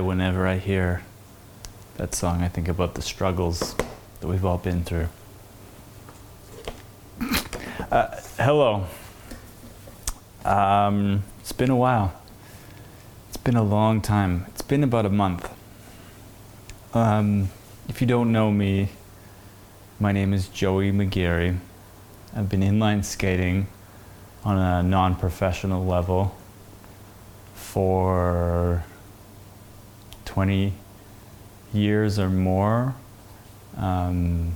Whenever I hear that song. I think about the struggles that we've all been through. Uh, hello. Um, it's been a while. It's been a long time. It's been about a month. Um, if you don't know me, my name is Joey McGarry. I've been inline skating on a non professional level for 20 years or more. Um,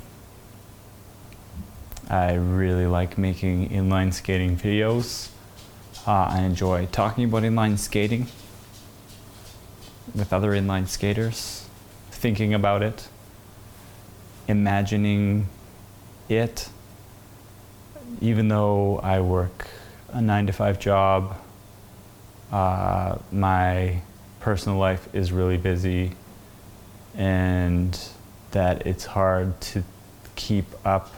I really like making inline skating videos. Uh, I enjoy talking about inline skating with other inline skaters, thinking about it, imagining it. Even though I work a nine to five job, uh, my personal life is really busy, and that it's hard to keep up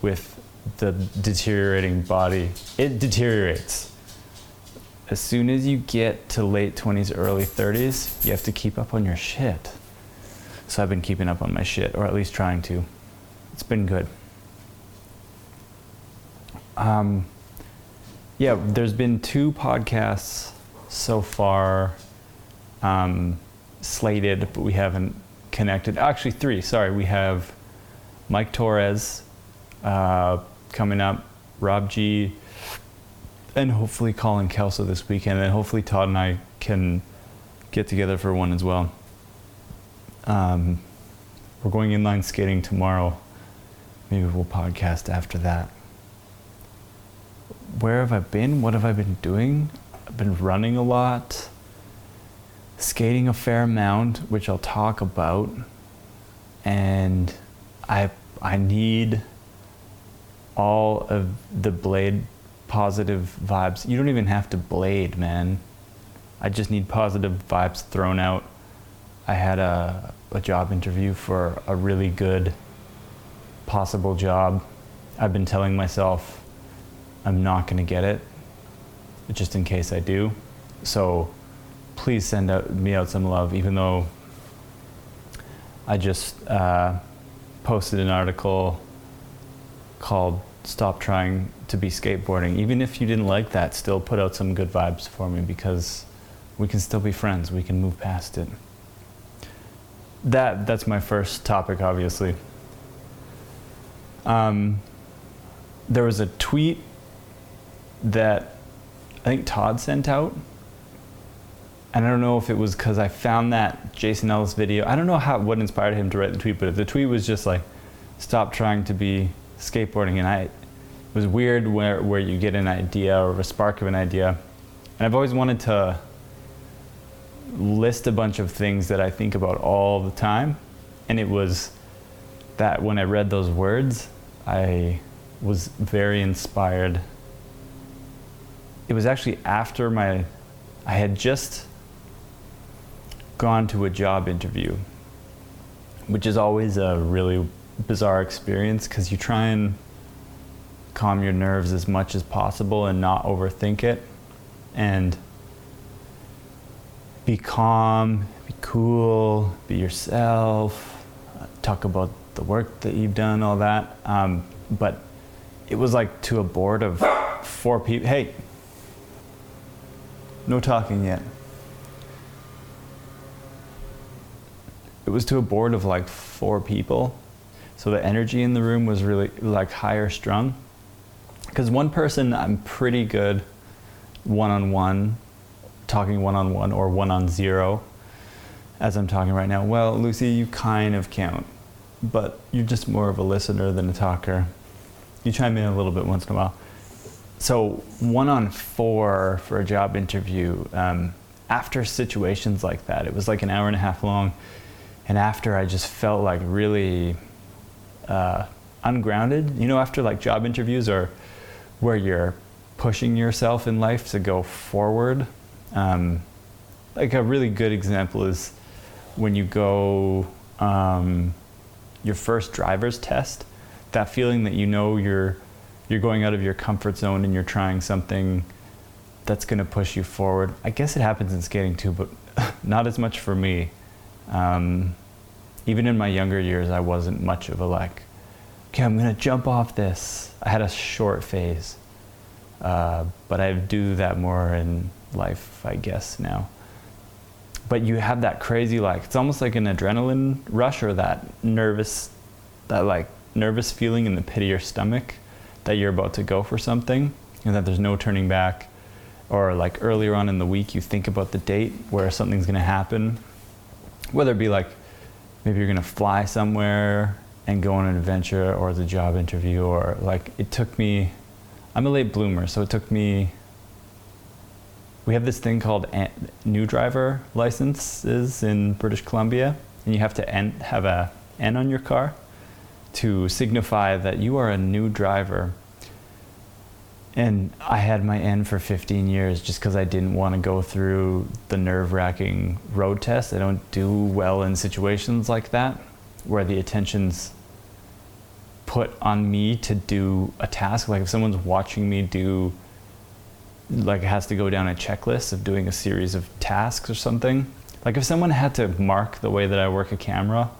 with the deteriorating body. It deteriorates. As soon as you get to late 20s, early 30s, you have to keep up on your shit. So I've been keeping up on my shit, or at least trying to. It's been good. Um, yeah, there's been two podcasts so far um, slated, but we haven't connected. Actually, three. Sorry, we have Mike Torres uh, coming up, Rob G, and hopefully Colin Kelso this weekend, and hopefully Todd and I can get together for one as well. Um, we're going inline skating tomorrow. Maybe we'll podcast after that. Where have I been? What have I been doing? I've been running a lot, skating a fair amount, which I'll talk about, and I I need all of the blade positive vibes. You don't even have to blade, man. I just need positive vibes thrown out. I had a, a job interview for a really good possible job. I've been telling myself I'm not going to get it, just in case I do. So please send out, me out some love, even though I just uh, posted an article called Stop Trying to Be Skateboarding. Even if you didn't like that, still put out some good vibes for me because we can still be friends. We can move past it. That, that's my first topic, obviously. Um, there was a tweet that I think Todd sent out. And I don't know if it was because I found that Jason Ellis video. I don't know how what inspired him to write the tweet, but if the tweet was just like, "Stop trying to be skateboarding." And I, it was weird where where you get an idea or a spark of an idea. And I've always wanted to list a bunch of things that I think about all the time, and it was that when I read those words, I was very inspired it was actually after my I had just gone to a job interview, which is always a really bizarre experience because you try and calm your nerves as much as possible and not overthink it and be calm, be cool, be yourself, talk about the work that you've done, all that. Um, but it was like to a board of four people. Hey, no talking yet. It was to a board of like four people. So the energy in the room was really like higher strung. Because one person, I'm pretty good one on one, talking one on one or one on zero, as I'm talking right now. Well, Lucy, you kind of count, but you're just more of a listener than a talker. You chime in a little bit once in a while so one on four for a job interview um, after situations like that it was like an hour and a half long and after i just felt like really uh, ungrounded you know after like job interviews or where you're pushing yourself in life to go forward um, like a really good example is when you go um, your first driver's test that feeling that you know you're you're going out of your comfort zone and you're trying something that's going to push you forward. I guess it happens in skating too, but not as much for me. Um, even in my younger years, I wasn't much of a like, okay, I'm gonna jump off this. I had a short phase, uh, but I do that more in life, I guess now. But you have that crazy like it's almost like an adrenaline rush or that nervous, that like nervous feeling in the pit of your stomach that you're about to go for something and that there's no turning back. Or like earlier on in the week, you think about the date where something's gonna happen, whether it be like maybe you're gonna fly somewhere and go on an adventure or the job interview or like it took me i'm a late bloomer so it took me we have this thing called new driver licenses in british columbia and you have to have a n on your car to signify that you are a new driver and I had my N for 15 years just because I didn't want to go through the nerve wracking road test. I don't do well in situations like that where the attention's put on me to do a task. Like if someone's watching me do, like, has to go down a checklist of doing a series of tasks or something. Like if someone had to mark the way that I work a camera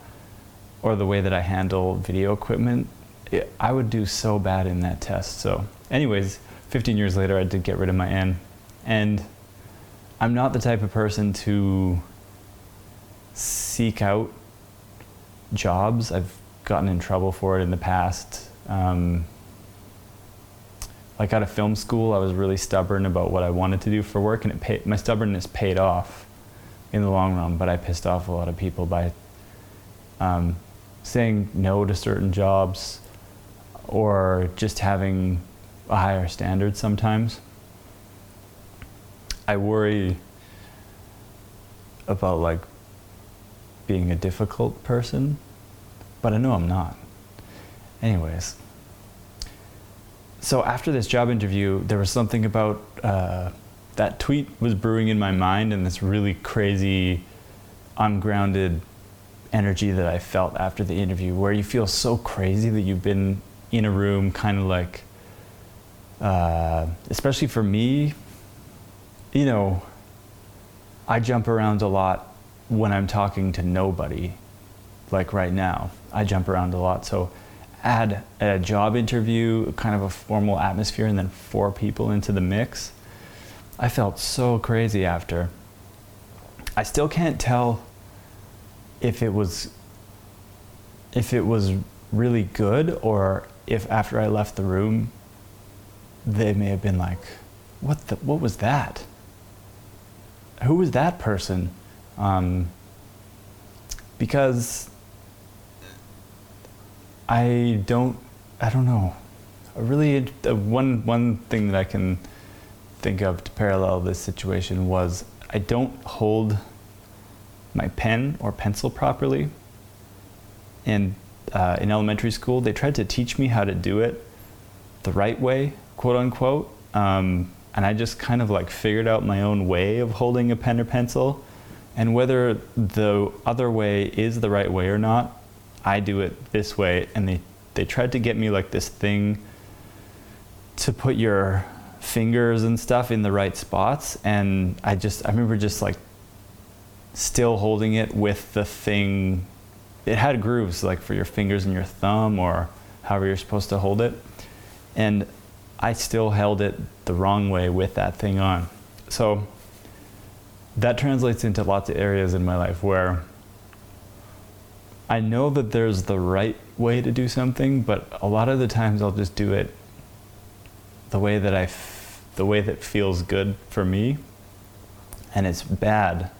or the way that I handle video equipment, it, I would do so bad in that test. So anyways, 15 years later, I did get rid of my N. And I'm not the type of person to seek out jobs. I've gotten in trouble for it in the past. Um, like out of film school, I was really stubborn about what I wanted to do for work, and it my stubbornness paid off in the long run. But I pissed off a lot of people by um, saying no to certain jobs or just having a higher standard sometimes. I worry about like being a difficult person, but I know I'm not. Anyways, so after this job interview, there was something about uh, that tweet was brewing in my mind and this really crazy, ungrounded energy that I felt after the interview, where you feel so crazy that you've been in a room, kind of like uh, especially for me, you know, I jump around a lot when I'm talking to nobody, like right now. I jump around a lot. So add a job interview, kind of a formal atmosphere, and then four people into the mix. I felt so crazy after. I still can't tell if it was if it was really good or if after I left the room they may have been like, what, the, what was that? Who was that person? Um, because I don't, I don't know. really, uh, one, one thing that I can think of to parallel this situation was I don't hold my pen or pencil properly. And uh, in elementary school, they tried to teach me how to do it the right way, quote unquote. Um, and I just kind of like figured out my own way of holding a pen or pencil. And whether the other way is the right way or not, I do it this way. And they, they tried to get me like this thing to put your fingers and stuff in the right spots. And I just, I remember just like still holding it with the thing. It had grooves like for your fingers and your thumb or however you're supposed to hold it. And I still held it the wrong way with that thing on. So that translates into lots of areas in my life where I know that there's the right way to do something, but a lot of the times I'll just do it the way that I, f- the way that feels good for me, and it's bad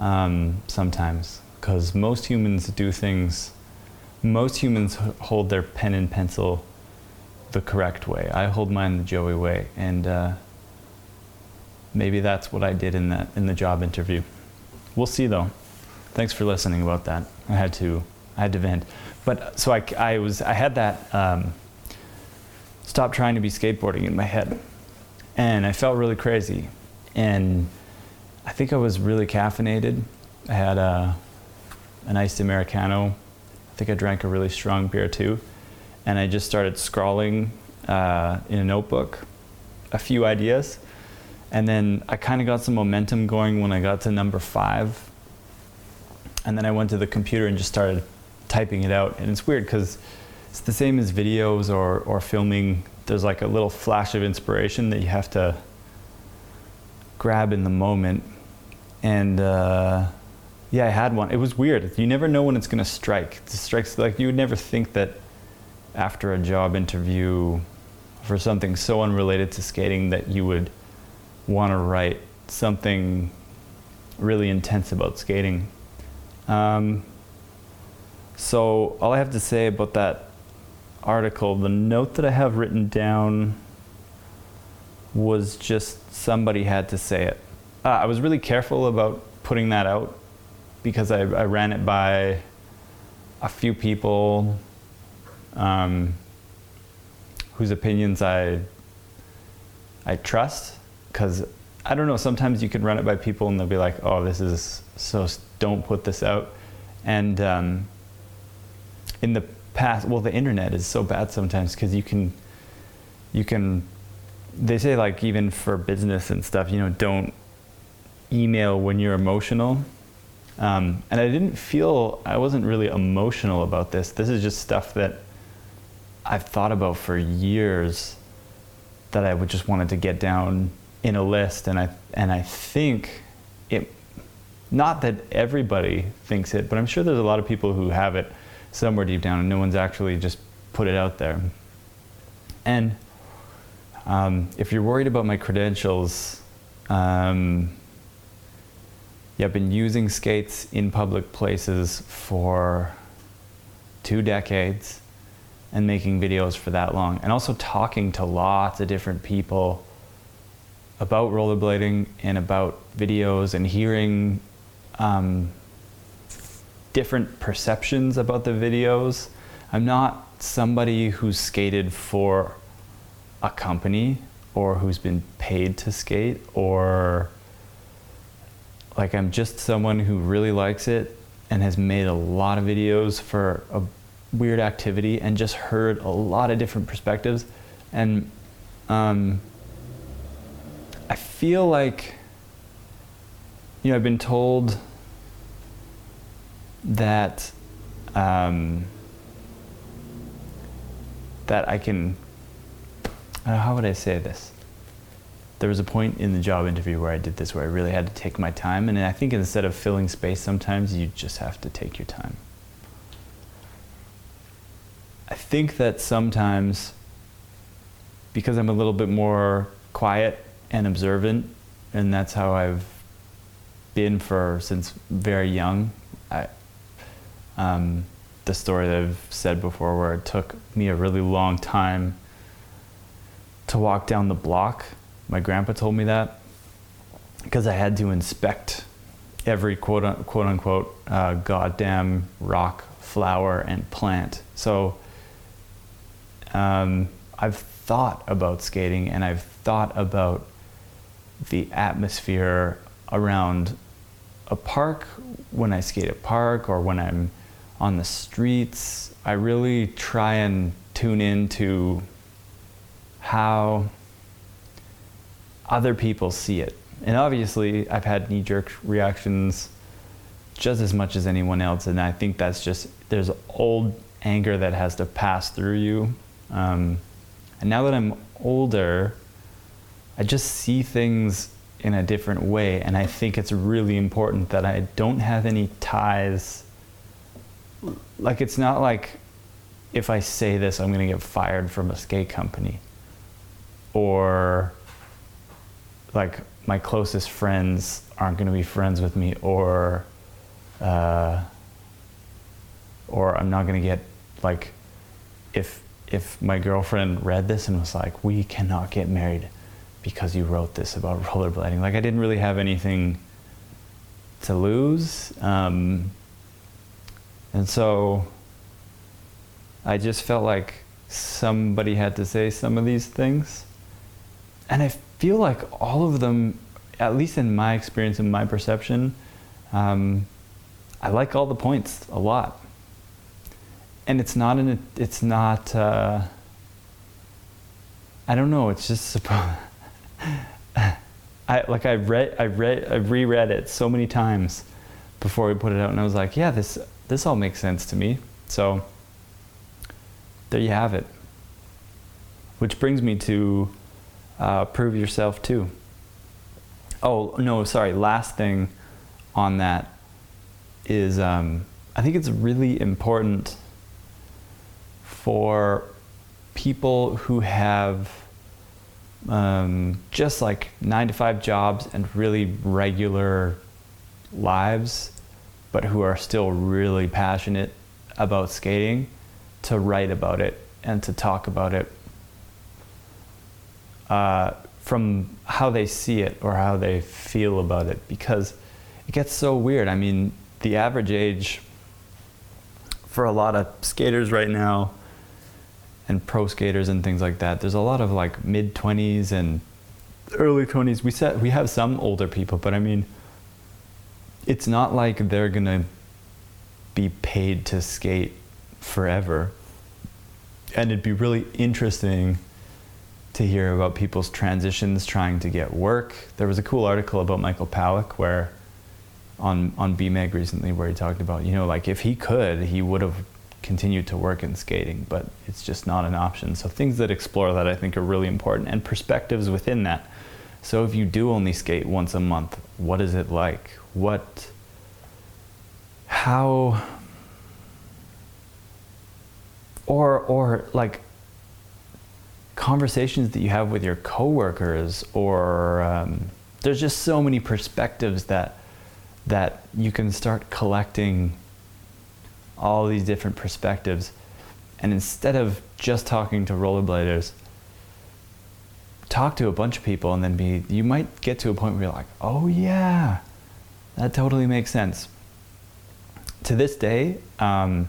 um, sometimes because most humans do things. Most humans hold their pen and pencil the correct way. I hold mine the Joey way, and uh, maybe that's what I did in that in the job interview. We'll see though. Thanks for listening about that. I had to I had to vent, but so I, I was I had that um, stop trying to be skateboarding in my head, and I felt really crazy, and I think I was really caffeinated. I had a an iced americano. I think I drank a really strong beer too and I just started scrawling uh, in a notebook a few ideas. And then I kind of got some momentum going when I got to number five. And then I went to the computer and just started typing it out. And it's weird because it's the same as videos or, or filming. There's like a little flash of inspiration that you have to grab in the moment. And uh, yeah, I had one. It was weird. You never know when it's going to strike. It strikes like you would never think that after a job interview for something so unrelated to skating that you would want to write something really intense about skating. Um, so all I have to say about that article, the note that I have written down was just somebody had to say it. Uh, I was really careful about putting that out because I, I ran it by a few people um, whose opinions I I trust because I don't know. Sometimes you can run it by people and they'll be like, "Oh, this is so. Don't put this out." And um, in the past, well, the internet is so bad sometimes because you can you can. They say like even for business and stuff, you know, don't email when you're emotional. Um, and I didn't feel I wasn't really emotional about this. This is just stuff that I've thought about for years that I would just wanted to get down in a list and I and I think it not that everybody thinks it, but I'm sure there's a lot of people who have it somewhere deep down and no one's actually just put it out there. And um, if you're worried about my credentials, um, yeah, I've been using skates in public places for two decades and making videos for that long, and also talking to lots of different people about rollerblading and about videos and hearing um, different perceptions about the videos. I'm not somebody who's skated for a company or who's been paid to skate or like I'm just someone who really likes it and has made a lot of videos for a weird activity and just heard a lot of different perspectives. And um, I feel like you know I've been told that um, that I can uh, how would I say this? There was a point in the job interview where I did this where I really had to take my time. And I think instead of filling space sometimes you just have to take your time I think that sometimes because I'm a little bit more quiet and observant, and that's how I've been for since very young. I, um, the story that I've said before, where it took me a really long time to walk down the block. My grandpa told me that because I had to inspect every quote quote unquote uh, goddamn rock, flower, and plant. So um, I've thought about skating and I've thought about the atmosphere around a park when I skate at park or when I'm on the streets. I really try and tune into how other people see it. And obviously, I've had knee jerk reactions just as much as anyone else. And I think that's just, there's old anger that has to pass through you um, and now that I'm older, I just see things in a different way. And I think it's really important that I don't have any ties. Like, it's not like if I say this, I'm going to get fired from a skate company. Or like my closest friends aren't going to be friends with me. Or, uh, or I'm not going to get like, if if my girlfriend read this and was like, "We cannot get married because you wrote this about rollerblading," like I didn't really have anything to lose, um, and so I just felt like somebody had to say some of these things, and I feel like all of them, at least in my experience and my perception, um, I like all the points a lot and it's not an it's not uh, I don't know it's just I like I read I read I reread it so many times before we put it out, and I was like, yeah, this this all makes sense to me. So there you have it. Which brings me to uh, prove yourself too. Oh no, sorry. Last thing on that is um, I think it's really important for people who have um, just like nine to five jobs and really regular lives, but who are still really passionate about skating, to write about it and to talk about it uh, from how they see it or how they feel about it because it gets so weird. I mean, the average age for a lot of skaters right now and pro skaters and things like that, there's a lot of like mid 20s and early 20s. We said we have some older people, but I mean, it's not like they're gonna be paid to skate forever. And it'd be really interesting to hear about people's transitions trying to get work. There was a cool article about Michael Pawlik where on on Be-Mag recently where he talked about, you know, like if he could, he would have continued to work in skating, but it's just not an option. So things that explore that I think are really important and perspectives within that. So if you do only skate once a month, what is it like? What how or or like conversations that you have with your coworkers or um, there's just so many perspectives that that you can start collecting all these different perspectives. And instead of just talking to rollerbladers talk to a bunch of people and then be you might get to a point where you're like oh yeah that totally makes sense. To this day um,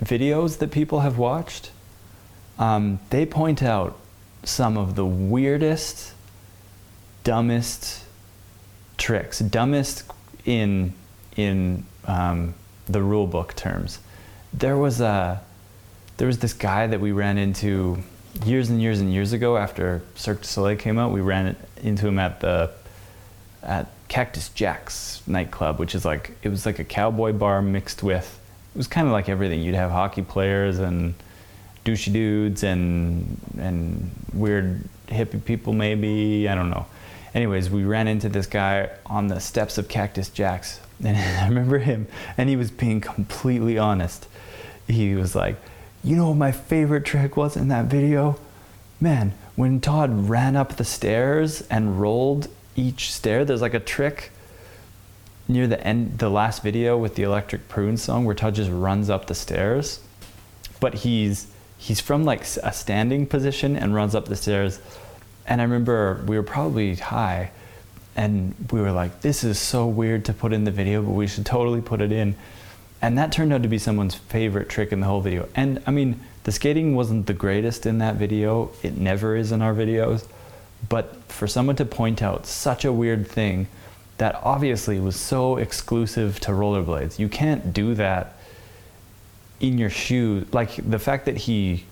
videos that people have watched um, they point out some of the weirdest dumbest tricks dumbest in in um, the rule book terms. There was a there was this guy that we ran into years and years and years ago after Cirque du Soleil came out. We ran into him at the at Cactus Jack's nightclub, which is like it was like a cowboy bar mixed with it was kind of like everything. You'd have hockey players and douchey dudes and and weird hippie people maybe I don't know. Anyways, we ran into this guy on the steps of Cactus Jack's and I remember him, and he was being completely honest. He was like, You know what my favorite trick was in that video? Man, when Todd ran up the stairs and rolled each stair, there's like a trick near the end, the last video with the Electric Prune song where Todd just runs up the stairs. But he's he's from like a standing position and runs up the stairs. And I remember we were probably high and we were like, this is so weird to put in the video, but we should totally put it in. And that turned out to be someone's favorite trick in the whole video. And I mean, the skating wasn't the greatest in that video. It never is in our videos. But for someone to point out such a weird thing that obviously was so exclusive to rollerblades, you can't do that in your shoe. Like the fact that he,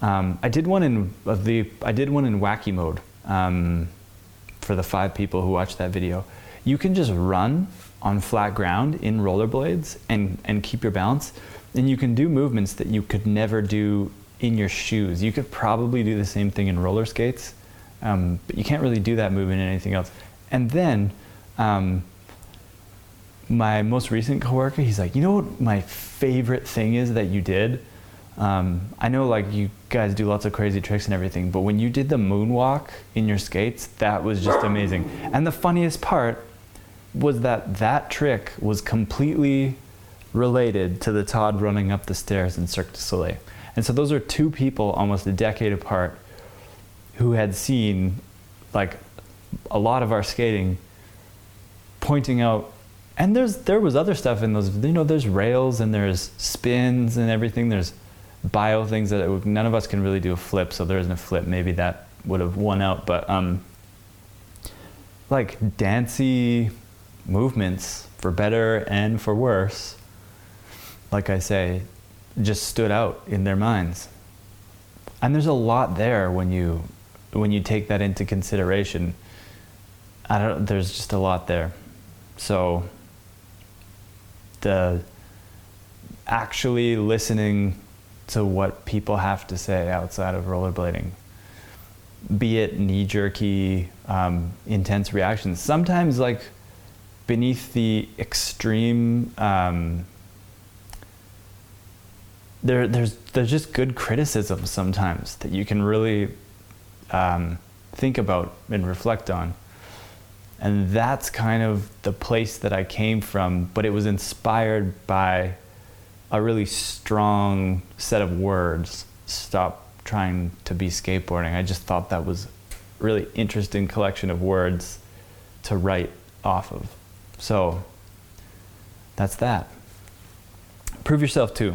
um, I did one in the, I did one in wacky mode. Um, for the five people who watched that video, you can just run on flat ground in rollerblades and, and keep your balance. And you can do movements that you could never do in your shoes. You could probably do the same thing in roller skates, um, but you can't really do that movement in anything else. And then um, my most recent coworker, he's like, you know what my favorite thing is that you did? Um, I know like you guys do lots of crazy tricks and everything, but when you did the moonwalk in your skates, that was just amazing. And the funniest part was that that trick was completely related to the Todd running up the stairs in Cirque du Soleil. And so those are two people almost a decade apart who had seen like a lot of our skating pointing out and there's there was other stuff in those you know there's rails and there's spins and everything there's bio things that none of us can really do a flip, so there isn't a flip. Maybe that would have won out, but um, like dancey movements for better and for worse, like I say, just stood out in their minds. And there's a lot there when you when you take that into consideration, I don't. There's just a lot there. So the actually listening to what people have to say outside of rollerblading, be it knee jerky, um, intense reactions. Sometimes, like beneath the extreme, um, there, there's there's just good criticism sometimes that you can really um, think about and reflect on. And that's kind of the place that I came from, but it was inspired by a really strong set of words. Stop trying to be skateboarding. I just thought that was a really interesting collection of words to write off of. So that's that. Prove yourself too.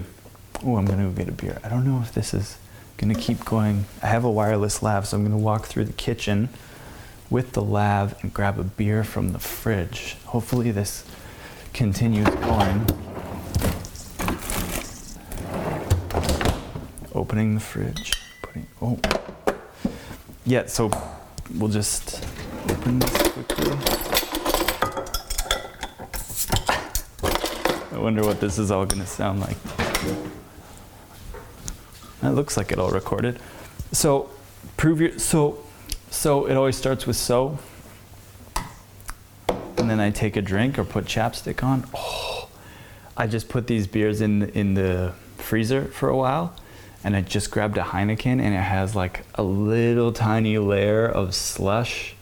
Oh, I'm gonna go get a beer. I don't know if this is gonna keep going. I have a wireless lav, so I'm gonna walk through the kitchen with the lav and grab a beer from the fridge. Hopefully, this continues going. Opening the fridge. Putting oh yeah. So we'll just open this quickly. I wonder what this is all gonna sound like. That looks like it all recorded. So prove your so so it always starts with so. And then I take a drink or put chapstick on. Oh, I just put these beers in in the freezer for a while and I just grabbed a Heineken and it has like a little tiny layer of slush.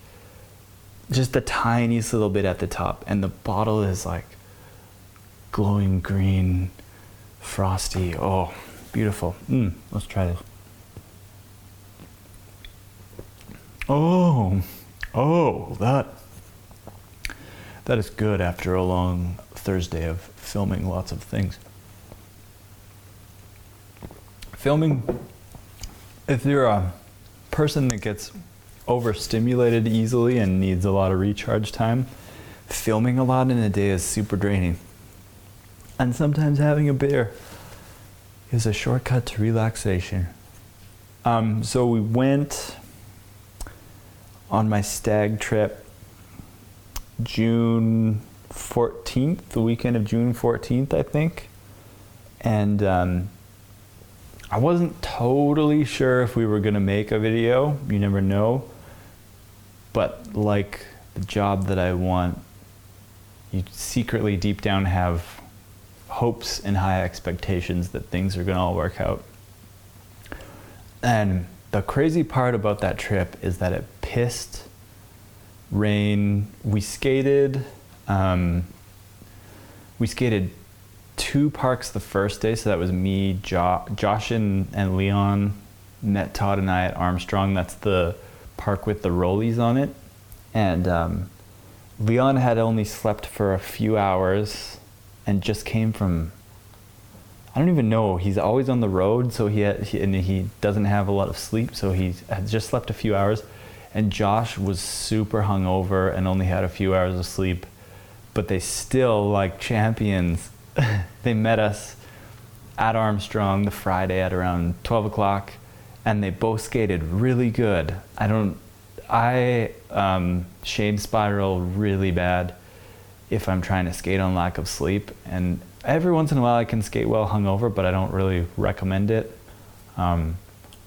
Just the tiniest little bit at the top and the bottle is like glowing green, frosty. Oh, beautiful. Mm, let's try this. Oh, oh, that that is good after a long Thursday of filming lots of things. Filming, if you're a person that gets overstimulated easily and needs a lot of recharge time, filming a lot in a day is super draining. And sometimes having a beer is a shortcut to relaxation. Um, so we went on my stag trip June 14th, the weekend of June 14th, I think. And um, I wasn't totally sure if we were going to make a video. You never know. But like the job that I want, you secretly deep down have hopes and high expectations that things are going to all work out. And the crazy part about that trip is that it pissed, rain. We skated. Um, we skated two parks the first day, so that was me, jo- Josh, and, and Leon met Todd and I at Armstrong. That's the park with the rollies on it. And um, Leon had only slept for a few hours and just came from I don't even know. He's always on the road, so he, had, he, and he doesn't have a lot of sleep. So he had just slept a few hours, and Josh was super hungover and only had a few hours of sleep. But they still like champions. they met us at Armstrong the Friday at around 12 o'clock, and they both skated really good. I don't. I um, shame spiral really bad if I'm trying to skate on lack of sleep, and every once in a while I can skate well hungover, but I don't really recommend it. Um,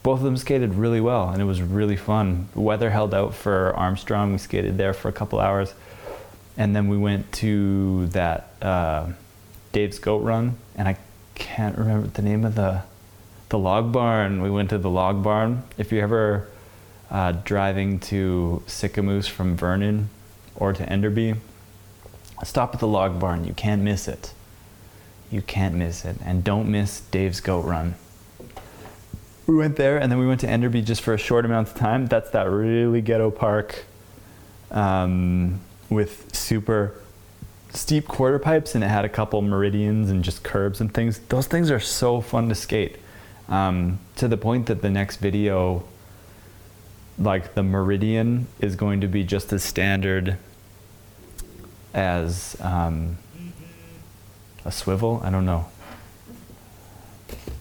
both of them skated really well, and it was really fun. The weather held out for Armstrong. We skated there for a couple hours, and then we went to that uh, Dave's Goat Run, and I can't remember the name of the the log barn. We went to the log barn. If you're ever uh, driving to Sicamous from Vernon or to Enderby, stop at the log barn. You can't miss it you can't miss it. And don't miss Dave's Goat Run. We went there and then we went to Enderby just for a short amount of time. That's that really ghetto park um, with super steep quarter pipes and it had a couple meridians and just curbs and things. Those things are so fun to skate. Um, to the point that the next video, like the meridian, is going to be just as standard as um, a swivel? I don't know.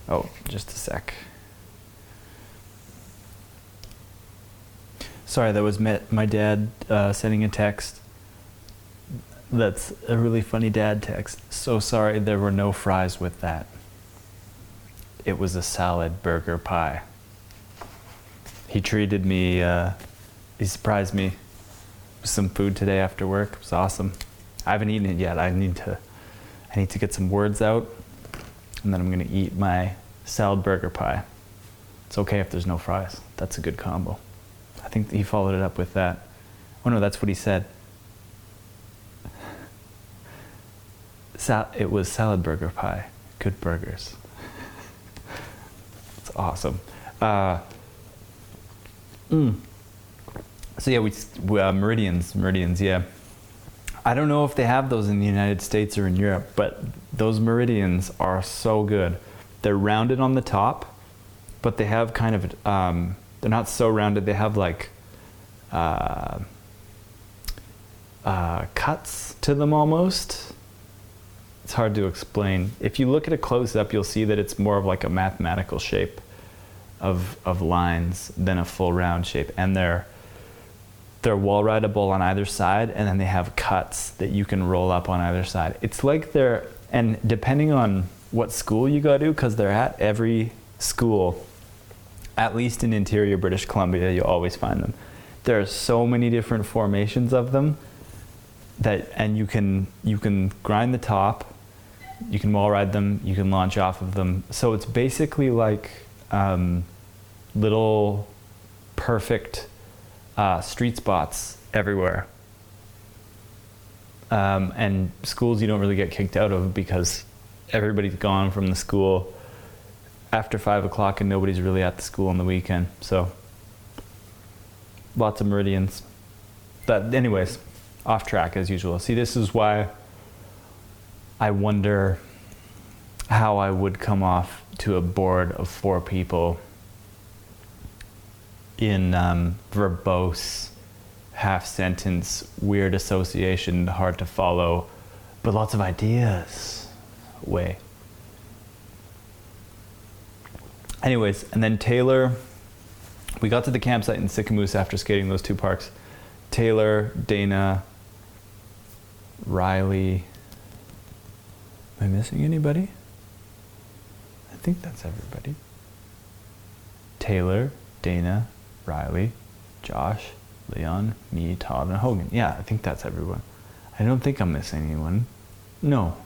Oh, just a sec. Sorry, that was my, dad uh, sending a text. That's a really funny dad text. So sorry there were no fries with that. It was a salad burger pie. He treated me, uh, he surprised me with some food today after work. It was awesome. I haven't eaten it yet. I need to I need to get some words out and then I'm to eat my salad burger pie. It's okay if there's no fries. That's a good combo. I think he followed it up with that. Oh no, that's what he said. It was salad burger pie. Good burgers. it's awesome. Uh, mm. So yeah, we, we uh, meridians, meridians. Yeah. I don't know if they have those in the United States or in Europe, but those meridians are so good. They're rounded on the top, but they have kind of um, they're not so rounded. They have like uh, uh, cuts to them almost. It's hard to explain. If you look at a close up, you'll see that it's more of like a mathematical shape of of lines than a full round shape, and they're they're wall rideable on either side, and then they have cuts that you can roll up on either side. It's like they're, and depending on what school you go to, because they're at every school, at least in interior British Columbia, you'll always find them. There are so many different formations of them that, and you can you can grind the top, you can wall ride them, you can launch off of them. So it's basically like um, little perfect uh, street spots everywhere. Um, and schools you don't really get kicked out of because everybody's gone from the school after five o'clock and nobody's really at the school on the weekend. So lots of meridians. But anyways, off track as usual. See, this is why I wonder how I would come off to a board of four people in um, verbose, half sentence, weird association, hard to follow, but lots of ideas way. Anyways, and then Taylor, we got to the campsite in Sicamous after skating those two parks. Taylor, Dana, Riley. Am I missing anybody? I think that's everybody. Taylor, Dana, Riley, Josh, Leon, me, Todd, and Hogan. Yeah, I think that's everyone. I don't think I'm missing anyone. No,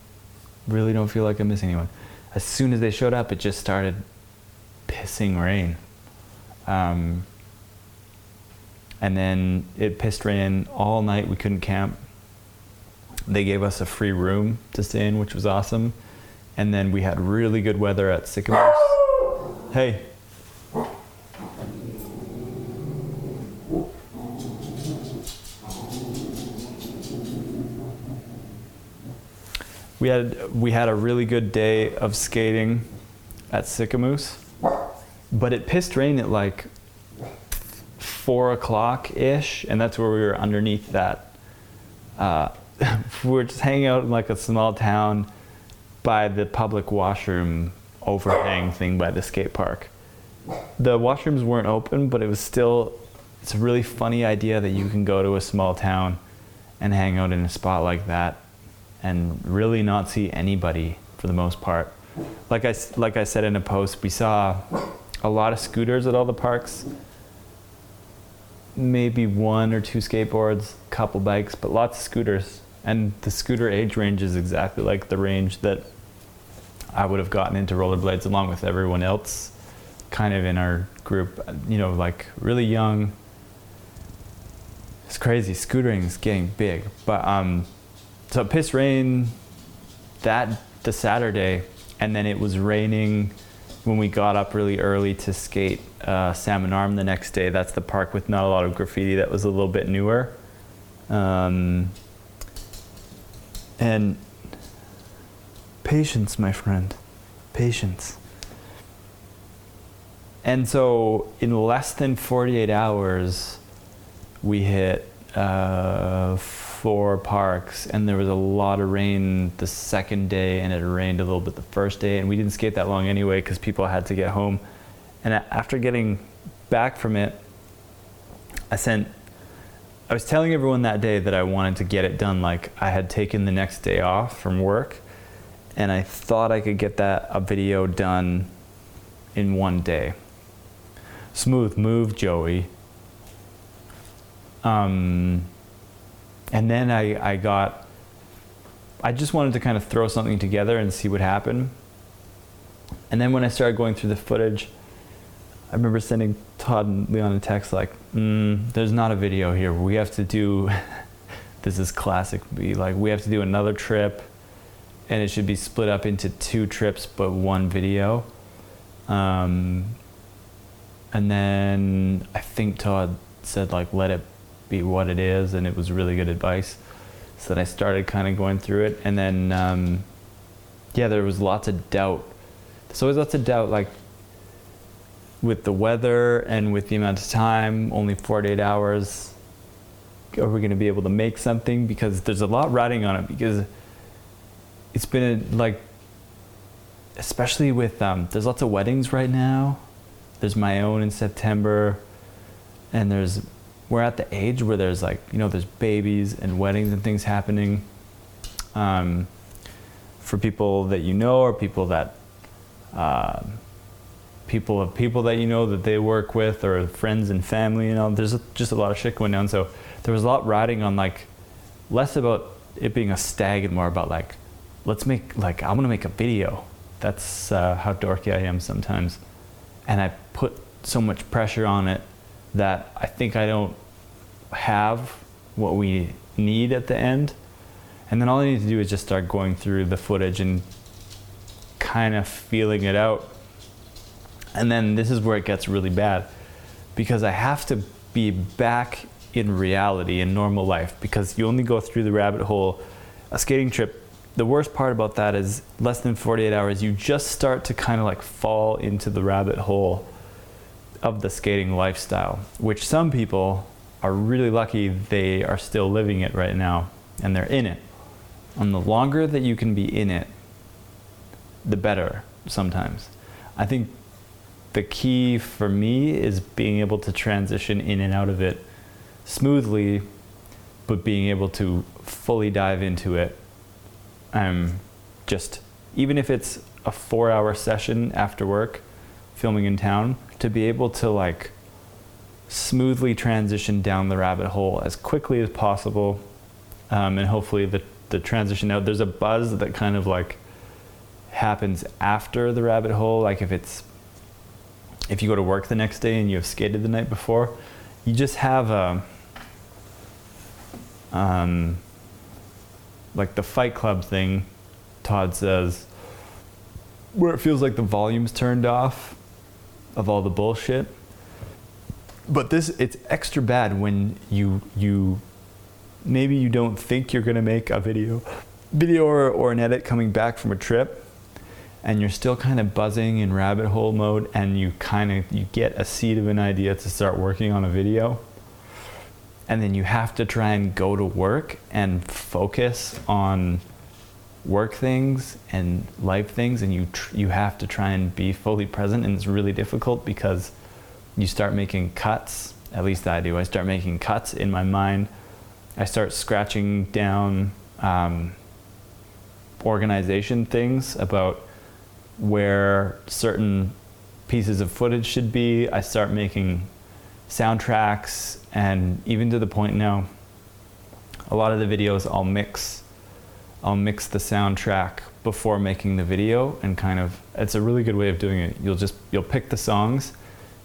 really don't feel like I'm missing anyone. As soon as they showed up, it just started pissing rain. Um, and then it pissed rain all night. We couldn't camp. They gave us a free room to stay in, which was awesome. And then we had really good weather at Sicamous. Hey, we had we had a really good day of skating at Sicamous, but it pissed rain at like four o'clock ish, and that's where we were underneath that. Uh, were just hanging out in like a small town by the public washroom overhang thing by the skate park. The washrooms weren't open, but it was still. It's a really funny idea that you can go to a small town and hang out in a spot like that and really not see anybody for the most part. Like I, like I said in a post, we saw a lot of scooters at all the parks. Maybe one or two skateboards, couple bikes, but lots of scooters. And the scooter age range is exactly like the range that I would have gotten into rollerblades along with everyone else kind of in our group, you know, like really young. It's crazy. Scootering is getting big. But um, so it pissed rain that the Saturday, and then it was raining when we got up really early to skate uh, Salmon Arm the next day. That's the park with not a lot of graffiti. That was a little bit newer. Um, and patience, my friend, patience. And so, in less than 48 hours, we hit uh, four parks, and there was a lot of rain the second day, and it rained a little bit the first day, and we didn't skate that long anyway because people had to get home. And after getting back from it, I sent. I was telling everyone that day that I wanted to get it done. Like I had taken the next day off from work, and I thought I could get that a video done in one day. Smooth move, Joey. Um, and then I, I got. I just wanted to kind of throw something together and see what happened. And then when I started going through the footage, I remember sending Todd and Leon a text like, mm, "There's not a video here. We have to do. this is classic. Be like, we have to do another trip, and it should be split up into two trips, but one video." Um, and then I think Todd said like, "Let it be what it is," and it was really good advice. So then I started kind of going through it, and then um, yeah, there was lots of doubt. There's always lots of doubt, like with the weather and with the amount of time, only 48 hours, are we going to be able to make something? Because there's a lot riding on it. Because it's been a, like, especially with um, there's lots of weddings right now. There's my own in September, and there's we're at the age where there's like you know there's babies and weddings and things happening. Um, for people that you know or people that. Uh, people of people that you know that they work with or friends and family you know there's just a lot of shit going down. So there was a lot riding on like less about it being a stag and more about like let's make like i'm gonna make a video. That's uh, how dorky i am sometimes. And i put so much pressure on it that i think i don't have what we need at the end. And then all i need to do is just start going through the footage and kind of feeling it out and then this is where it gets really bad because I have to be back in reality in normal life because you only go through the rabbit hole. A skating trip, the worst part about that is less than 48 hours, you just start to kind of like fall into the rabbit hole of the skating lifestyle, which some people are really lucky they are still living it right now and they're in it. And the longer that you can be in it, the better sometimes. I think the key for me is being able to transition in and out of it smoothly, but being able to fully dive into it. Um, just even if it's a four hour session after work, filming in town, to be able to like smoothly transition down the rabbit hole as quickly as possible, um, and hopefully the the transition out. There's a buzz that kind of like happens after the rabbit hole, like if it's if you go to work the next day and you have skated the night before, you just have a um, like the Fight Club thing. Todd says where it feels like the volume's turned off of all the bullshit. But this it's extra bad when you you maybe you don't think you're gonna make a video video or, or an edit coming back from a trip and you're still kind of buzzing in rabbit hole mode and you kind of you get a seed of an idea to start working on a video and then you have to try and go to work and focus on work things and life things and you tr- you have to try and be fully present and it's really difficult because you start making cuts at least I do I start making cuts in my mind. I start scratching down um, organization things about where certain pieces of footage should be. I start making soundtracks, and even to the point now, a lot of the videos I'll mix. I'll mix the soundtrack before making the video, and kind of it's a really good way of doing it. You'll just you'll pick the songs,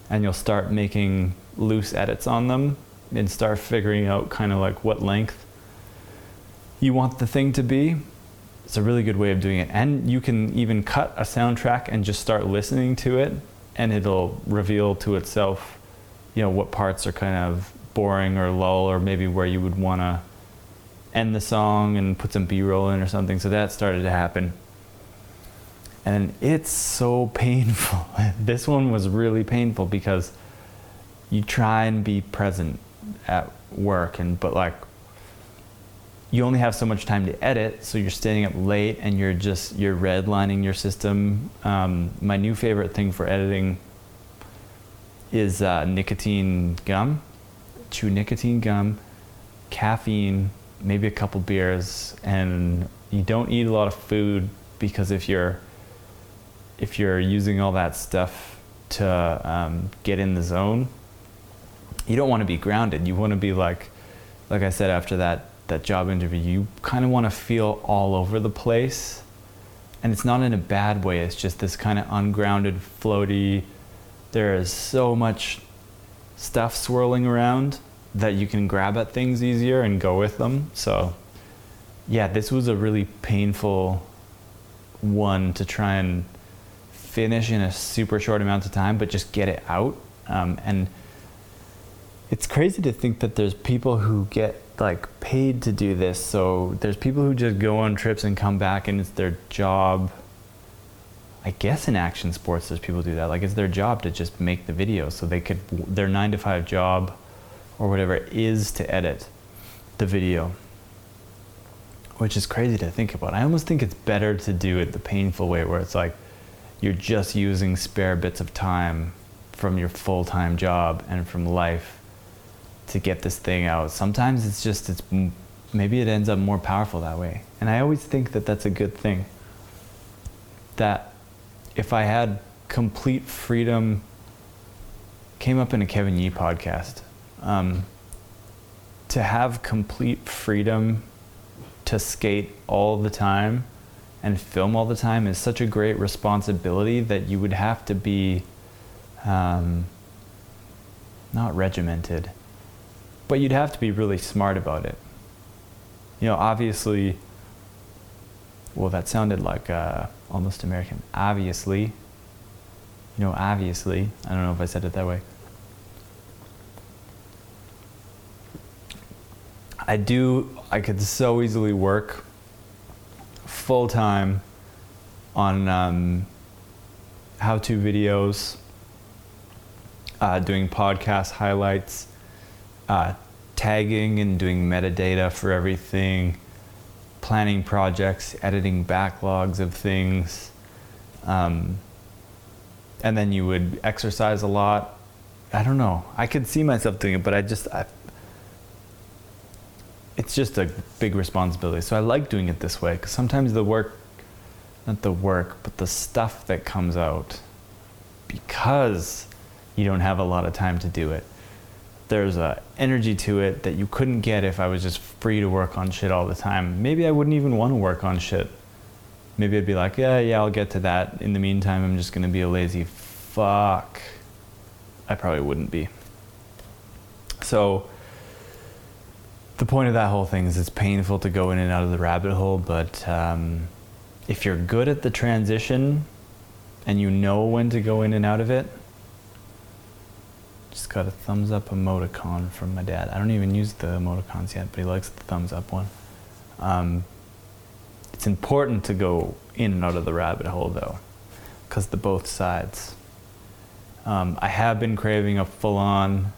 and you'll start making loose edits on them, and start figuring out kind of like what length you want the thing to be it's a really good way of doing it. And you can even cut a soundtrack and just start listening to it, and it'll reveal to itself, you know, what parts are kind of boring or lull, or maybe where you would want to end the song and put some B-roll in or something. So that started to happen. And it's so painful. this one was really painful because you try and be present at work and but like you only have so much time to edit, so you're staying up late and you're just you're redlining your system. Um, my new favorite thing for editing is uh, nicotine gum. chew nicotine gum, caffeine, maybe a couple beers, and you don't eat a lot of food because if you're if you're using all that stuff to um, get in the zone, you don't want to be grounded. You want to be like, like I said after that that job interview, you kind of want to feel all over the place, and it's not in a bad way. It's just this kind of ungrounded, floaty. There is so much stuff swirling around that you can grab at things easier and go with them. So, yeah, this was a really painful one to try and finish in a super short amount of time, but just get it out. Um, and it's crazy to think that there's people who get like paid to do this. So there's people who just go on trips and come back and it's their job. I guess in action sports, there's people do that. Like it's their job to just make the video. So they could, their nine to five job or whatever is to edit the video, which is crazy to think about. I almost think it's better to do it the painful way where it's like, you're just using spare bits of time from your full-time job and from life to get this thing out. Sometimes it's just it's maybe it ends up more powerful that way. And I always think that that's a good thing. That if I had complete freedom came up in a Kevin Yee podcast. Um, to have complete freedom to skate all the time and film all the time is such a great responsibility that you would have to be um, not regimented, but you'd have to be really smart about it. You know, obviously, well, that sounded like uh, almost American. Obviously, you know, obviously, I don't know if I said it that way. I do, I could so easily work full time on um, how to videos, uh, doing podcast highlights, uh, tagging and doing metadata for everything, planning projects, editing backlogs of things. Um, and then you would exercise a lot. I don't know. I could see myself doing it, but I just, I, it's just a big responsibility. So I like doing it this way because sometimes the work, not the work, but the stuff that comes out because you don't have a lot of time to do it. There's a energy to it that you couldn't get if I was just free to work on shit all the time. Maybe I wouldn't even want to work on shit. Maybe I'd be like, yeah, yeah, I'll get to that. In the meantime, I'm just going to be a lazy fuck. I probably wouldn't be. So, the point of that whole thing is it's painful to go in and out of the rabbit hole, but um, if you're good at the transition and you know when to go in and out of it, just got a thumbs up emoticon from my dad. I don't even use the emoticons yet, but he likes the thumbs up one. Um, it's important to go in and out of the rabbit hole though, because the both sides. Um, I have been craving a full on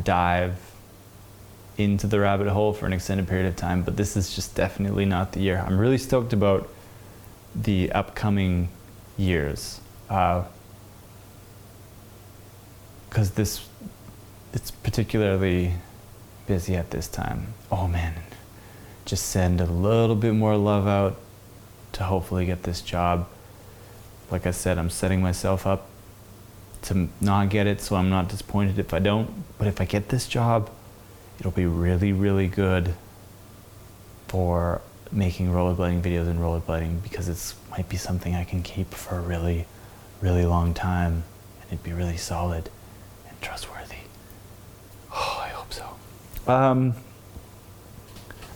dive into the rabbit hole for an extended period of time, but this is just definitely not the year. I'm really stoked about the upcoming years. Because this, it's particularly busy at this time. Oh man, just send a little bit more love out to hopefully get this job. Like I said, I'm setting myself up to not get it, so I'm not disappointed if I don't. But if I get this job, it'll be really, really good for making rollerblading videos and rollerblading because it might be something I can keep for a really, really long time and it'd be really solid trustworthy. Oh, I hope so. Um,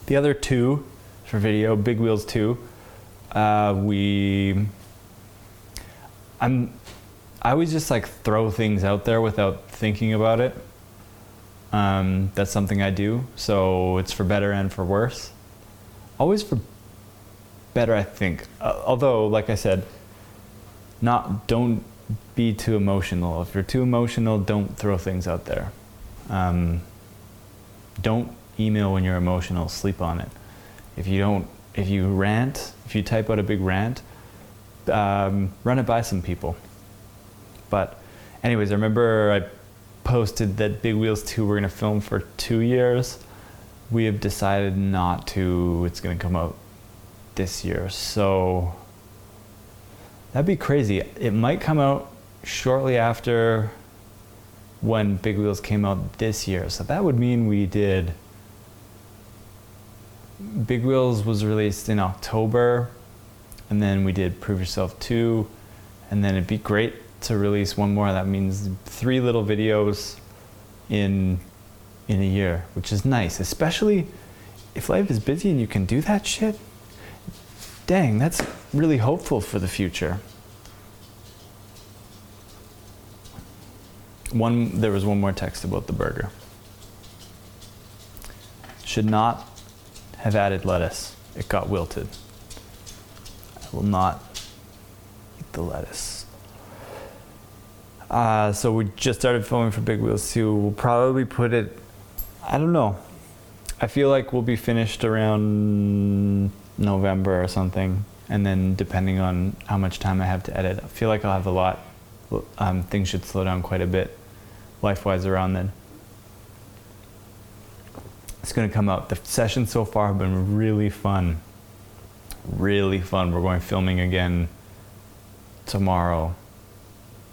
the other two for video, Big Wheels 2, uh, we. I'm. I always just like throw things out there without thinking about it. Um, that's something I do. So it's for better and for worse. Always for better, I think. Uh, although, like I said, not don't be too emotional. If you're too emotional, don't throw things out there. Um, don't email when you're emotional. Sleep on it. If you don't, if you rant, if you type out a big rant, um, run it by some people. But, anyways, I remember I posted that Big Wheels 2 we're going to film for two years. We have decided not to. It's going to come out this year. So that'd be crazy. It might come out shortly after when Big Wheels came out this year. So that would mean we did. Big Wheels was released in October, and then we did Prove Yourself 2, and then it'd be great to release one more. That means three little videos in in a year, which is nice, especially if life is busy and you can do that shit. Dang, that's really hopeful for the future. One there was one more text about the burger. Should not have added lettuce. It got wilted. I will not eat the lettuce. Uh, so we just started filming for Big Wheels 2. We'll probably put it, I don't know. I feel like we'll be finished around November or something. And then depending on how much time I have to edit, I feel like I'll have a lot. Um, things should slow down quite a bit life wise around then. It's going to come out. The sessions so far have been really fun. Really fun. We're going filming again tomorrow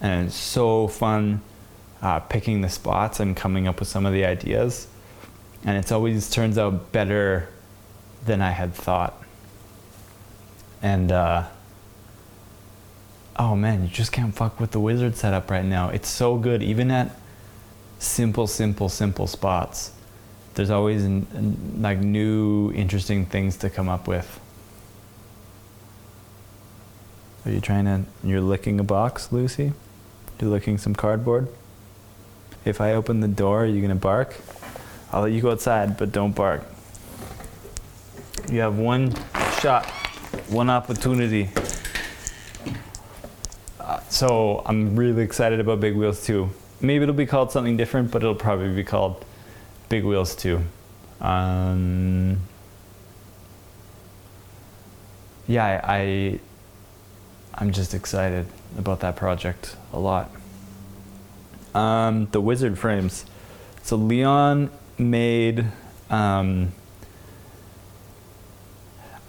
and it's so fun uh, picking the spots and coming up with some of the ideas. And it's always turns out better than I had thought. And uh, oh man, you just can't fuck with the wizard setup right now. It's so good, even at simple, simple, simple spots. There's always n- n- like new, interesting things to come up with. Are you trying to? You're licking a box, Lucy? You're licking some cardboard? If I open the door, are you gonna bark? I'll let you go outside, but don't bark. You have one shot, one opportunity. Uh, so I'm really excited about Big Wheels 2. Maybe it'll be called something different, but it'll probably be called Big Wheels 2. Um, yeah, I, I I'm just excited about that project a lot. Um, the wizard frames. So Leon made um,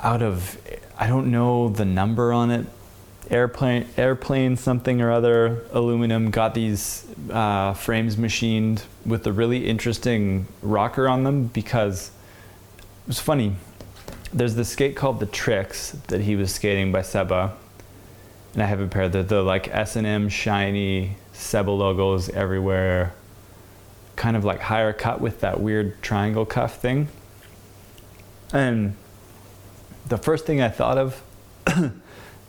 out of I don't know the number on it. Airplane, airplane, something or other, aluminum. Got these uh, frames machined with a really interesting rocker on them because it was funny. There's this skate called the Trix that he was skating by Seba, and I have a pair. The the like S and M shiny Seba logos everywhere, kind of like higher cut with that weird triangle cuff thing. And the first thing I thought of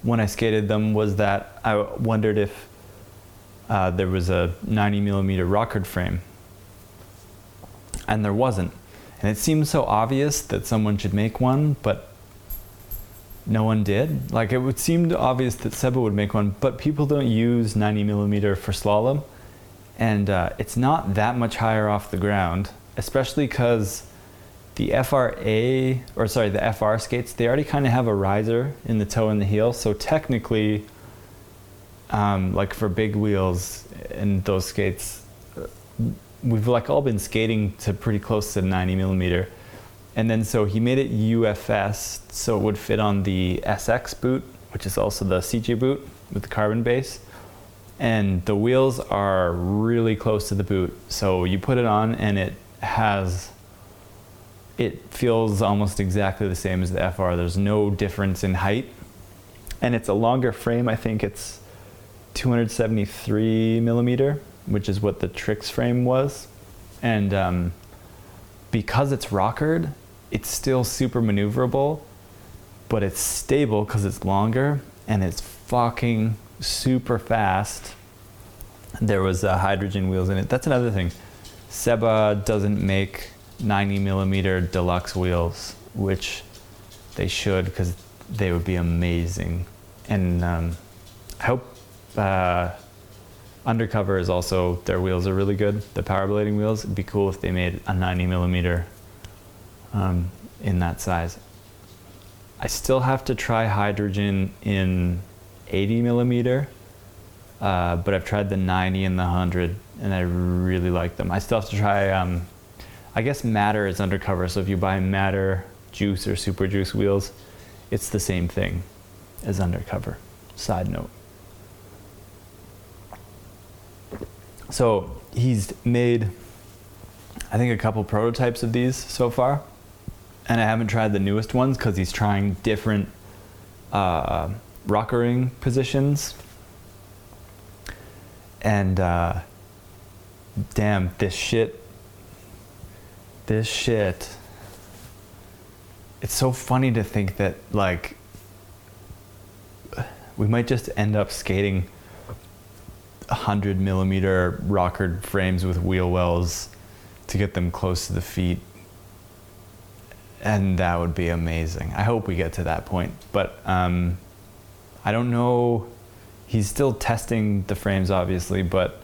when I skated them was that I wondered if uh, there was a 90 millimeter rocker frame, and there wasn't. And it seemed so obvious that someone should make one, but no one did. Like it would seem obvious that Seba would make one, but people don't use 90 millimeter for slalom, and uh, it's not that much higher off the ground, especially because the FRA or sorry the FR skates they already kind of have a riser in the toe and the heel, so technically, um, like for big wheels and those skates, uh, we've like all been skating to pretty close to 90 millimeter and then so he made it UFS so it would fit on the SX boot, which is also the CJ boot with the carbon base. And the wheels are really close to the boot. So you put it on and it has it feels almost exactly the same as the FR. There's no difference in height. And it's a longer frame. I think it's 273 millimeter, which is what the Trix frame was. And um, because it's rockered, it's still super maneuverable, but it's stable because it's longer and it's fucking super fast. There was uh, hydrogen wheels in it. That's another thing. Seba doesn't make 90 millimeter deluxe wheels, which they should because they would be amazing. And um, I hope uh, Undercover is also their wheels are really good. The power blading wheels. It'd be cool if they made a 90 millimeter um, in that size. I still have to try hydrogen in 80 millimeter, uh, but I've tried the 90 and the 100, and I really like them. I still have to try. Um, I guess Matter is undercover, so if you buy Matter Juice or Super Juice wheels, it's the same thing as undercover. Side note. So he's made, I think, a couple prototypes of these so far, and I haven't tried the newest ones because he's trying different uh, rockering positions. And uh, damn, this shit, this shit. It's so funny to think that like we might just end up skating 100 millimeter rockered frames with wheel wells to get them close to the feet. And that would be amazing. I hope we get to that point. But um, I don't know. He's still testing the frames, obviously, but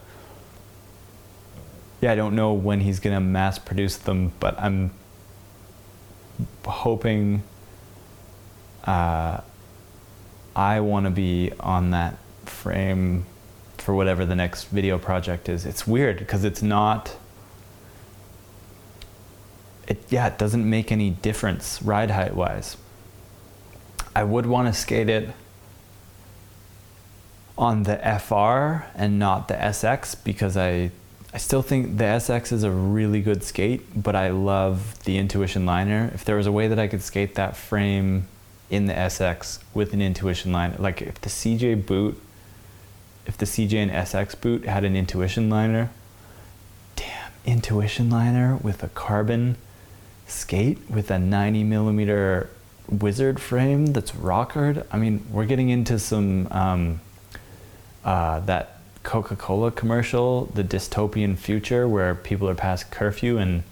yeah, I don't know when he's to mass produce them, but I'm hoping uh, I want to be on that frame for whatever the next video project is. It's weird because it's not. It yeah, it doesn't make any difference ride height wise. I would want to skate it on the FR and not the SX because I I still think the SX is a really good skate, but I love the Intuition liner. If there was a way that I could skate that frame in the SX with an Intuition liner, like if the CJ boot, if the CJ and SX boot had an Intuition liner, damn, Intuition liner with a carbon skate with a 90 millimeter wizard frame that's rockered. I mean, we're getting into some um, uh, that Coca Cola commercial, the dystopian future where people are past curfew and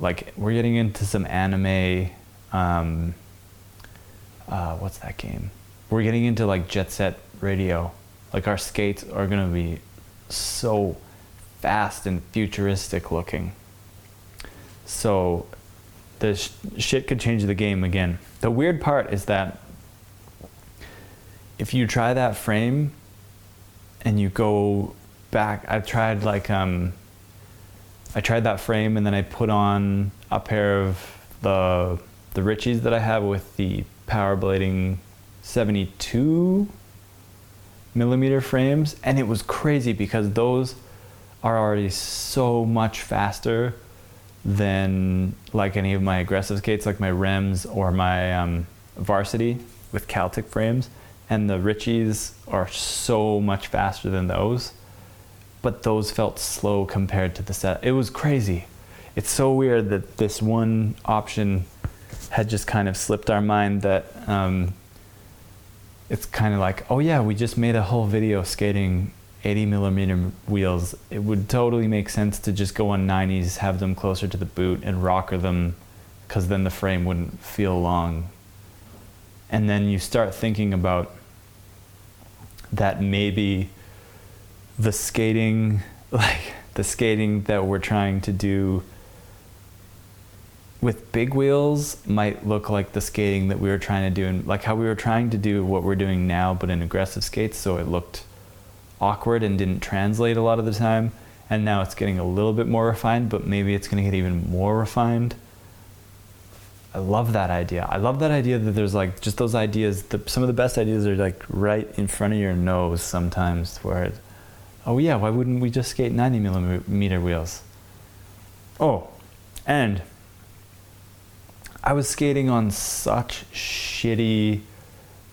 like we're getting into some anime. Um, uh, what's that game? We're getting into like Jet Set Radio. Like our skates are gonna be so fast and futuristic looking. So the sh- shit could change the game again. The weird part is that if you try that frame and you go back. I tried like um, I tried that frame, and then I put on a pair of the the Richies that I have with the Power Blading 72 millimeter frames, and it was crazy because those are already so much faster than like any of my aggressive skates, like my Remz or my um, Varsity with Kaltik frames and the Richies are so much faster than those, but those felt slow compared to the set. It was crazy. It's so weird that this one option had just kind of slipped our mind that um, it's kind of like, oh yeah, we just made a whole video skating 80 millimeter wheels. It would totally make sense to just go on 90s, have them closer to the boot, and rocker them because then the frame wouldn't feel long. And then you start thinking about that maybe the skating, like the skating that we're trying to do with big wheels might look like the skating that we were trying to do and like how we were trying to do what we're doing now but in aggressive skates so it looked awkward and didn't translate a lot of the time. And now it's getting a little bit more refined but maybe it's going to get even more refined I love that idea. I love that idea that there's like just those ideas. The, some of the best ideas are like right in front of your nose sometimes. Where, it, oh yeah, why wouldn't we just skate 90 millimeter wheels? Oh, and I was skating on such shitty,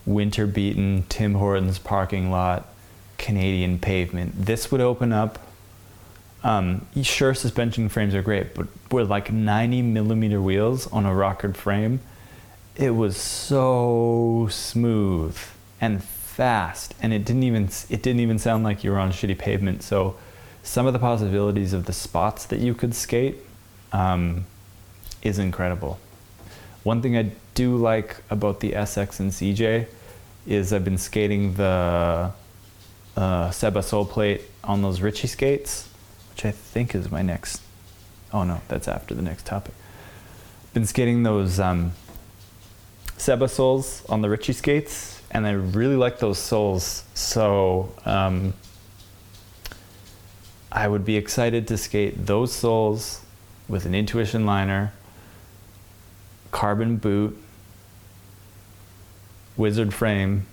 winter beaten Tim Hortons parking lot Canadian pavement. This would open up um, sure, suspension frames are great, but with like 90 millimeter wheels on a rockered frame, it was so smooth and fast, and it didn't even it didn't even sound like you were on shitty pavement. So, some of the possibilities of the spots that you could skate um, is incredible. One thing I do like about the SX and CJ is I've been skating the uh, Seba Soul Plate on those Richie skates which I think is my next. Oh no, that's after the next topic. Been skating those um, Seba soles on the Richie skates, and I really like those soles. So um, I would be excited to skate those soles with an Intuition liner, carbon boot, wizard frame,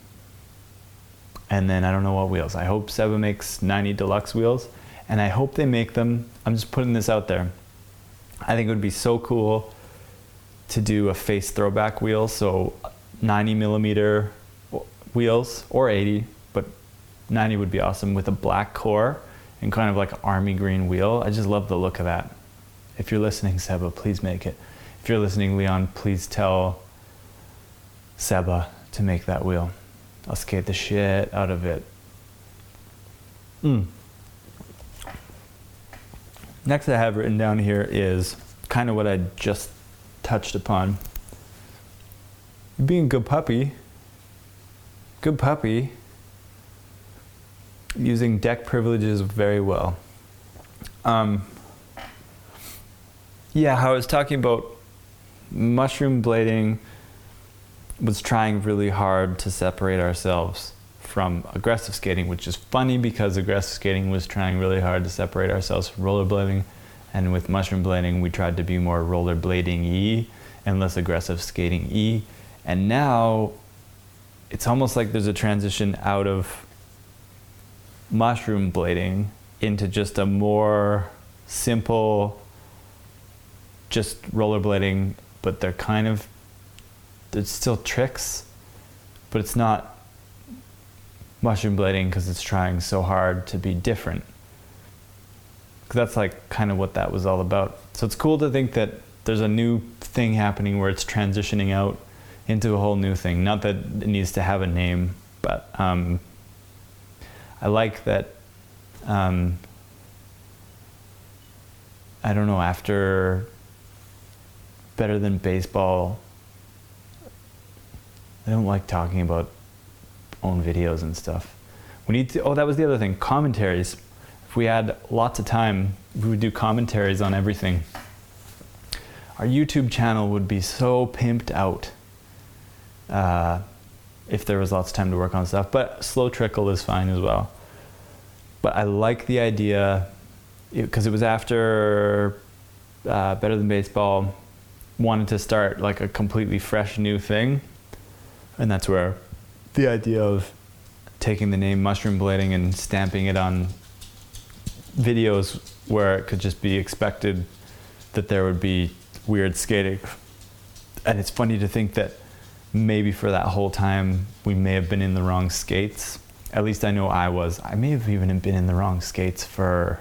and then I don't know what wheels. I hope Seba makes 90 deluxe wheels, and I hope they make them. I'm just putting this out there. I think it would be so cool to do a face throwback wheel, so 90 millimeter wheels or 80, but 90 would be awesome with a black core and kind of like an army green wheel. I just love the look of that. If you're listening, Seba, please make it. If you're listening, Leon, please tell Seba to make that wheel. I'll skate the shit out of it. Mm. Next, I have written down here is kind of what I just touched upon. Being a good puppy, good puppy, using deck privileges very well. Um, yeah, I was talking about mushroom blading was trying really hard to separate ourselves from aggressive skating, which is funny because aggressive skating was trying really hard to separate ourselves from rollerblading. And with mushroom blading, we tried to be more rollerblading y and less aggressive skating y. And now it's almost like there's a transition out of mushroom blading into just a more simple, just rollerblading, but they're kind of it's still tricks, but it's not mushroom blading because it's trying so hard to be different. Because that's like kind of what that was all about. So it's cool to think that there's a new thing happening where it's transitioning out into a whole new thing. Not that it needs to have a name, but um, I like that. Um, I don't know, after Better Than Baseball I don't like talking about own videos and stuff. We need to, oh, that was the other thing commentaries. If we had lots of time, we would do commentaries on everything. Our YouTube channel would be so pimped out uh, if there was lots of time to work on stuff, but slow trickle is fine as well. But I like the idea because it, it, was after uh, Better Than Baseball, wanted to start like a completely fresh new thing and that's where the idea of taking the name mushroom blading and stamping it on videos where it could just be expected that there would be weird skating. And it's funny to think that maybe for that whole time we may have been in the wrong skates. At least I know I was. I may have even been in the wrong skates for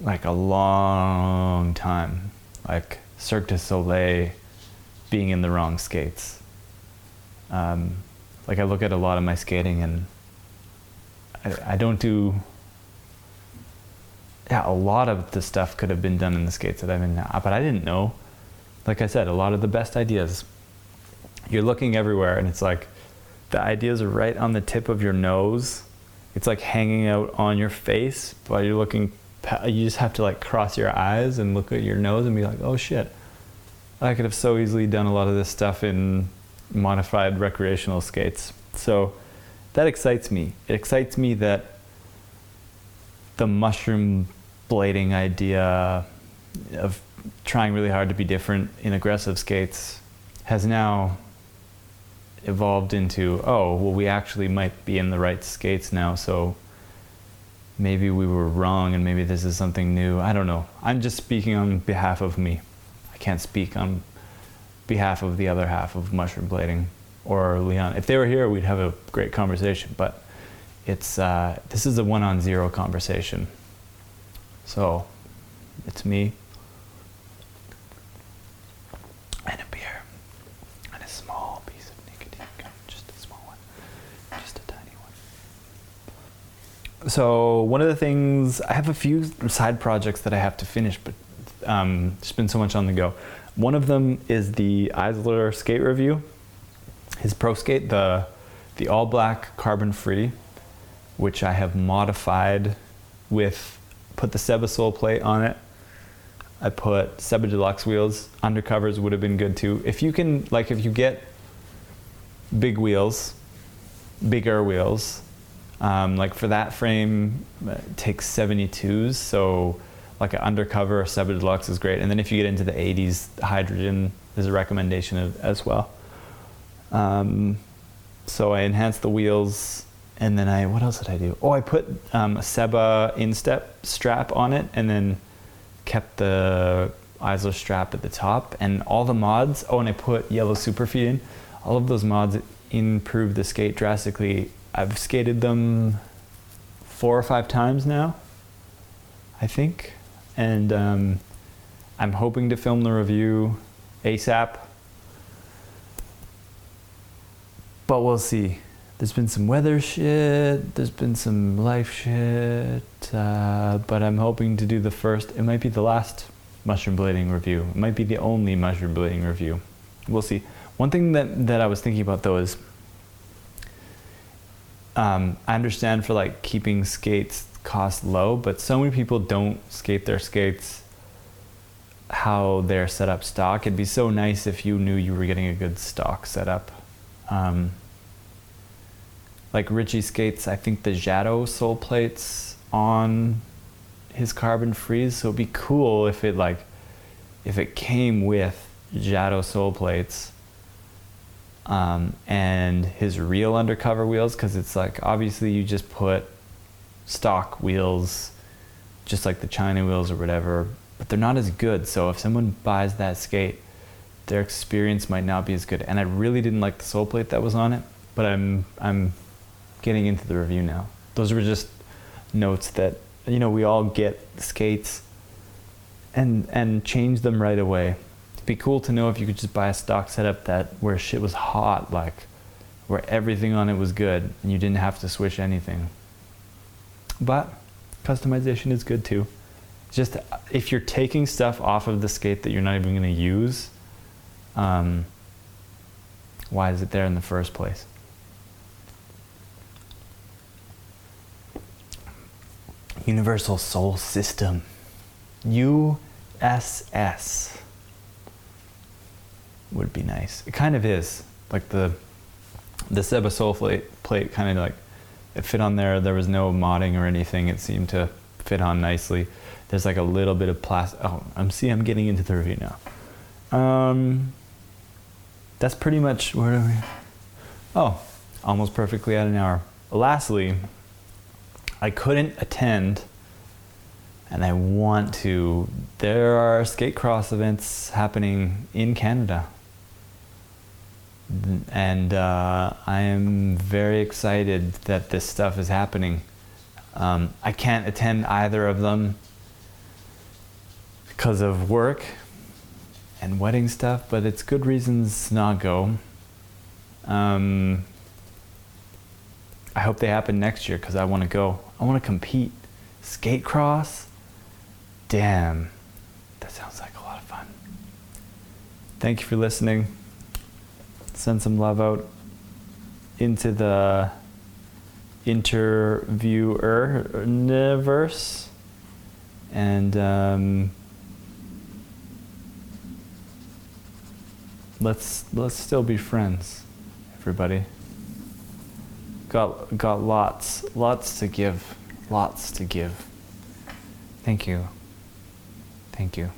like a long time. Like Cirque du Soleil being in the wrong skates. Um, like I look at a lot of my skating and I, I don't do. Yeah, a lot of the stuff could have been done in the skates that I'm in now, but I didn't know. Like I said, a lot of the best ideas. You're looking everywhere, and it's like the ideas are right on the tip of your nose. It's like hanging out on your face while you're looking. You just have to like cross your eyes and look at your nose and be like, "Oh shit, I could have so easily done a lot of this stuff in modified recreational skates. So that excites me. It excites me that the mushroom blading idea of trying really hard to be different in aggressive skates has now evolved into oh well we actually might be in the right skates now so maybe we were wrong and maybe this is something new i don't know i'm just speaking on behalf of me i can't speak on behalf of the other half of mushroom blading or Leon. If they were here, we'd have a great conversation. But it's uh, this is a one on zero conversation. So it's me and a beer and a small piece of nicotine just a small one, just a tiny one. So one of the things I have a few side projects that I have to finish, but um, there's been so much on the go. One of them is the Eisler skate review, his pro skate, the the all black carbon free, which I have modified with put the Seba sole plate on it. I put Seba Deluxe wheels. Undercovers would have been good too. If you can, like, if you get big wheels, bigger wheels. Um, like for that frame, it takes 72s, so like an undercover Seba Deluxe is great. And then if you get into the 80s, hydrogen is a recommendation of, as well. Um, so I enhanced the wheels, and then I what else did I do? Oh, I put um, a Seba instep strap on it, and then kept the ISO strap at the top, and all the mods. Oh, and I put yellow superfeet in. All of those mods improved the skate drastically. I've skated them four or five times now, I think, and um, I'm hoping to film the review ASAP. But we'll see. There's been some weather shit, there's been some life shit, uh, but I'm hoping to do the first, it might be the last mushroom blading review. It might be the only mushroom blading review. We'll see. One thing that, that I was thinking about though is um, I understand for like keeping skates cost low, but so many people don't skate their skates how they're set up stock. It'd be so nice if you knew you were getting a good stock setup. Um, like Richie skates, I think the Jado sole plates on his carbon freeze, so it'd be cool if it like if it came with Jado sole plates um, and his real undercover wheels because it's like obviously you just put stock wheels just like the China wheels or whatever, but they're not as good. So if someone buys that skate, their experience might not be as good. And I really didn't like the sole plate that was on it, but I'm I'm getting into the review now. Those were just notes that you know we all get skates and and change them right away it'd be cool to know if you could just buy a stock setup that where shit was hot, like where everything on it was good and you didn't have to switch anything. But customization is good too. Just if you're taking stuff off of the skate that you're not even going to use, um, why is it there in the first place? Universal Sole System. USS would be nice. It kind of is. Like the the Seba sole plate, plate kind of like it fit on there. There was no modding or anything. It seemed to fit on nicely. There's like a little bit of plastic. Oh, I'm see. I'm getting into the review now. Um, that's pretty much where are we? Oh, almost perfectly at an hour. Lastly, I couldn't attend and I want to. There are skate cross events happening in Canada and uh, I am very excited that this stuff is happening. Um, I can't attend either of them because of work and wedding stuff, but it's good reasons not go. Um, I hope they happen next year because I want to go. I want to compete. Skate cross? Damn, that sounds like a lot of fun. Thank you for listening send some love out into the interviewer universe and um, let's let's still be friends everybody. Got got lots lots to give lots to give. Thank you. Thank you